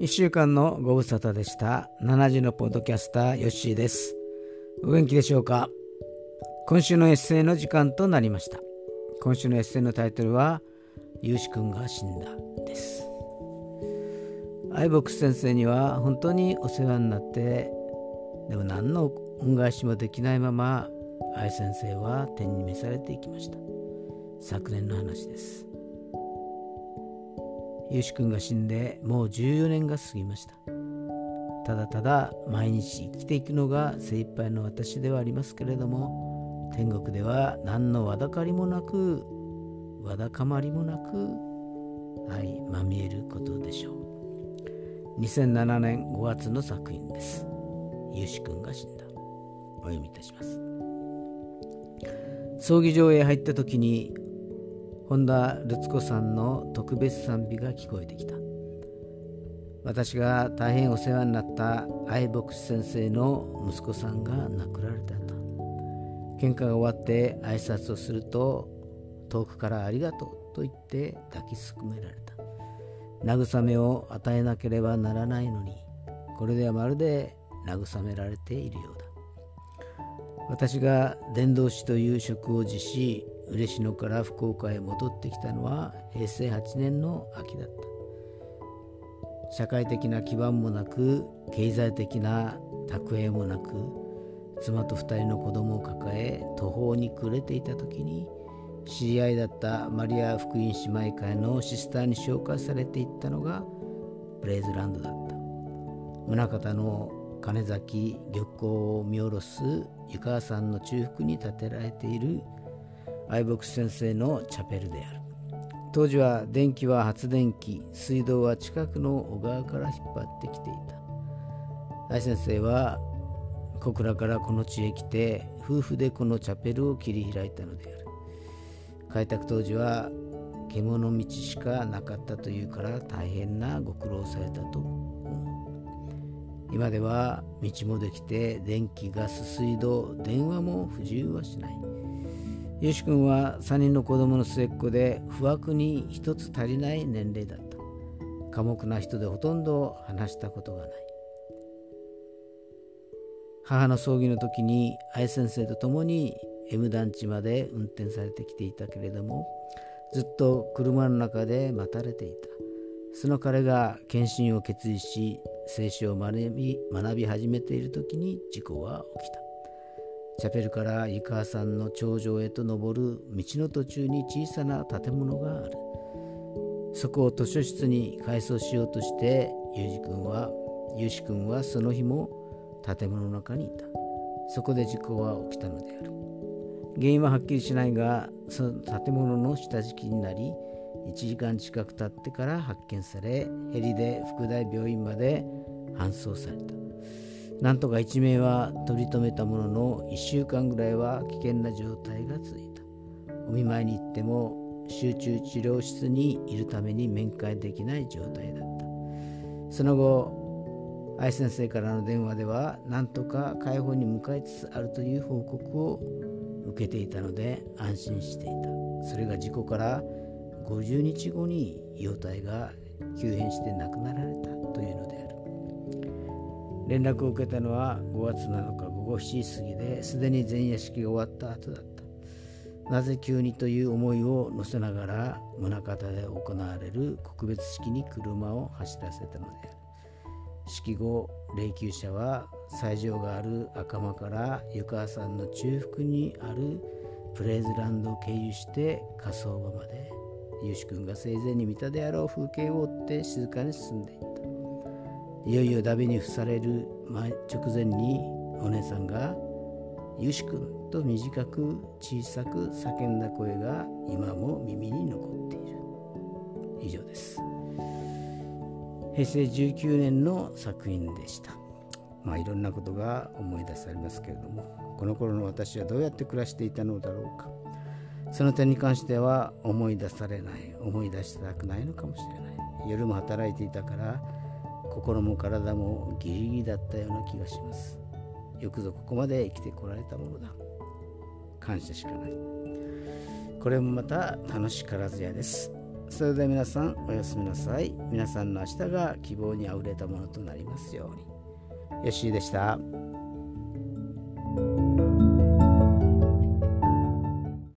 1週間のご無沙汰でした。7時のポッドキャスターヨッシーです。お元気でしょうか？今週のエッセイの時間となりました。今週のエッセイのタイトルはゆうしくんが死んだです。アイボックス先生には本当にお世話になってでも何の恩返しもできないまま愛先生は天に召されていきました。昨年の話です。ゆうしくんが死んでもう14年が過ぎました。ただただ毎日生きていくのが精一杯の私ではありますけれども天国では何のわだかりもなくわだかまりもなくはいまみえることでしょう。2007年5月の作品です。ゆうしくんが死んだ。お読みいたします。葬儀場へ入った時に本田ルツ子さんの特別賛美が聞こえてきた。私が大変お世話になった愛牧師先生の息子さんが亡くなられたと。喧嘩が終わって挨拶をすると遠くからありがとうと言って抱きすくめられた。慰めを与えなければならないのにこれではまるで慰められているようだ。私が伝道師という職を辞し嬉野から福岡へ戻ってきたのは平成8年の秋だった。社会的な基盤もなく経済的な蓄えもなく妻と2人の子供を抱え途方に暮れていた時に知り合いだったマリア福音姉妹会のシスターに紹介されていったのがブレイズランドだった。宗像の金崎漁港を見下ろす湯川さんの中腹に建てられている愛牧先生のチャペルである。当時は電気は発電機水道は近くの小川から引っ張ってきていた。愛先生は小倉からこの地へ来て夫婦でこのチャペルを切り開いたのである。開拓当時は獣道しかなかったというから大変なご苦労されたと思う。今では道もできて電気ガス水道電話も不自由はしない。よし君は3人の子供の末っ子で不惑に一つ足りない年齢だった。寡黙な人でほとんど話したことがない。母の葬儀の時に愛先生と共に M 団地まで運転されてきていたけれどもずっと車の中で待たれていた。その彼が献身を決意し聖書を学び学び始めている時に事故は起きた。チャペルから湯川さんの頂上へと登る道の途中に小さな建物がある。そこを図書室に改装しようとしてユージ君はユーシ君はその日も建物の中にいた。そこで事故は起きたのである。原因ははっきりしないがその建物の下敷きになり1時間近く経ってから発見されヘリで福大病院まで搬送された。なんとか一命は取り留めたものの1週間ぐらいは危険な状態が続いた。お見舞いに行っても集中治療室にいるために面会できない状態だった。その後愛先生からの電話ではなんとか解放に向かいつつあるという報告を受けていたので安心していた。それが事故から50日後に容体が急変して亡くなられたというので連絡を受けたのは5月7日午後7時過ぎですでに前夜式が終わった後だった。なぜ急にという思いを乗せながら宗像で行われる告別式に車を走らせたのである。式後霊柩車は斎場がある赤間から湯川さんの中腹にあるプレイズランドを経由して火葬場まで。ユシ君が生前に見たであろう風景を追って静かに進んでいった。いよいよダビに付される直前にお姉さんが「ゆし君」と短く小さく叫んだ声が今も耳に残っている。以上です。平成19年の作品でした。まあいろんなことが思い出されますけれどもこの頃の私はどうやって暮らしていたのだろうか。その点に関しては思い出されない思い出したくないのかもしれない。夜も働いていたから心も体もギリギリだったような気がします。よくぞここまで生きてこられたものだ。感謝しかない。これもまた楽しからずやです。それでは皆さんおやすみなさい。皆さんの明日が希望にあふれたものとなりますように。よッしーでした。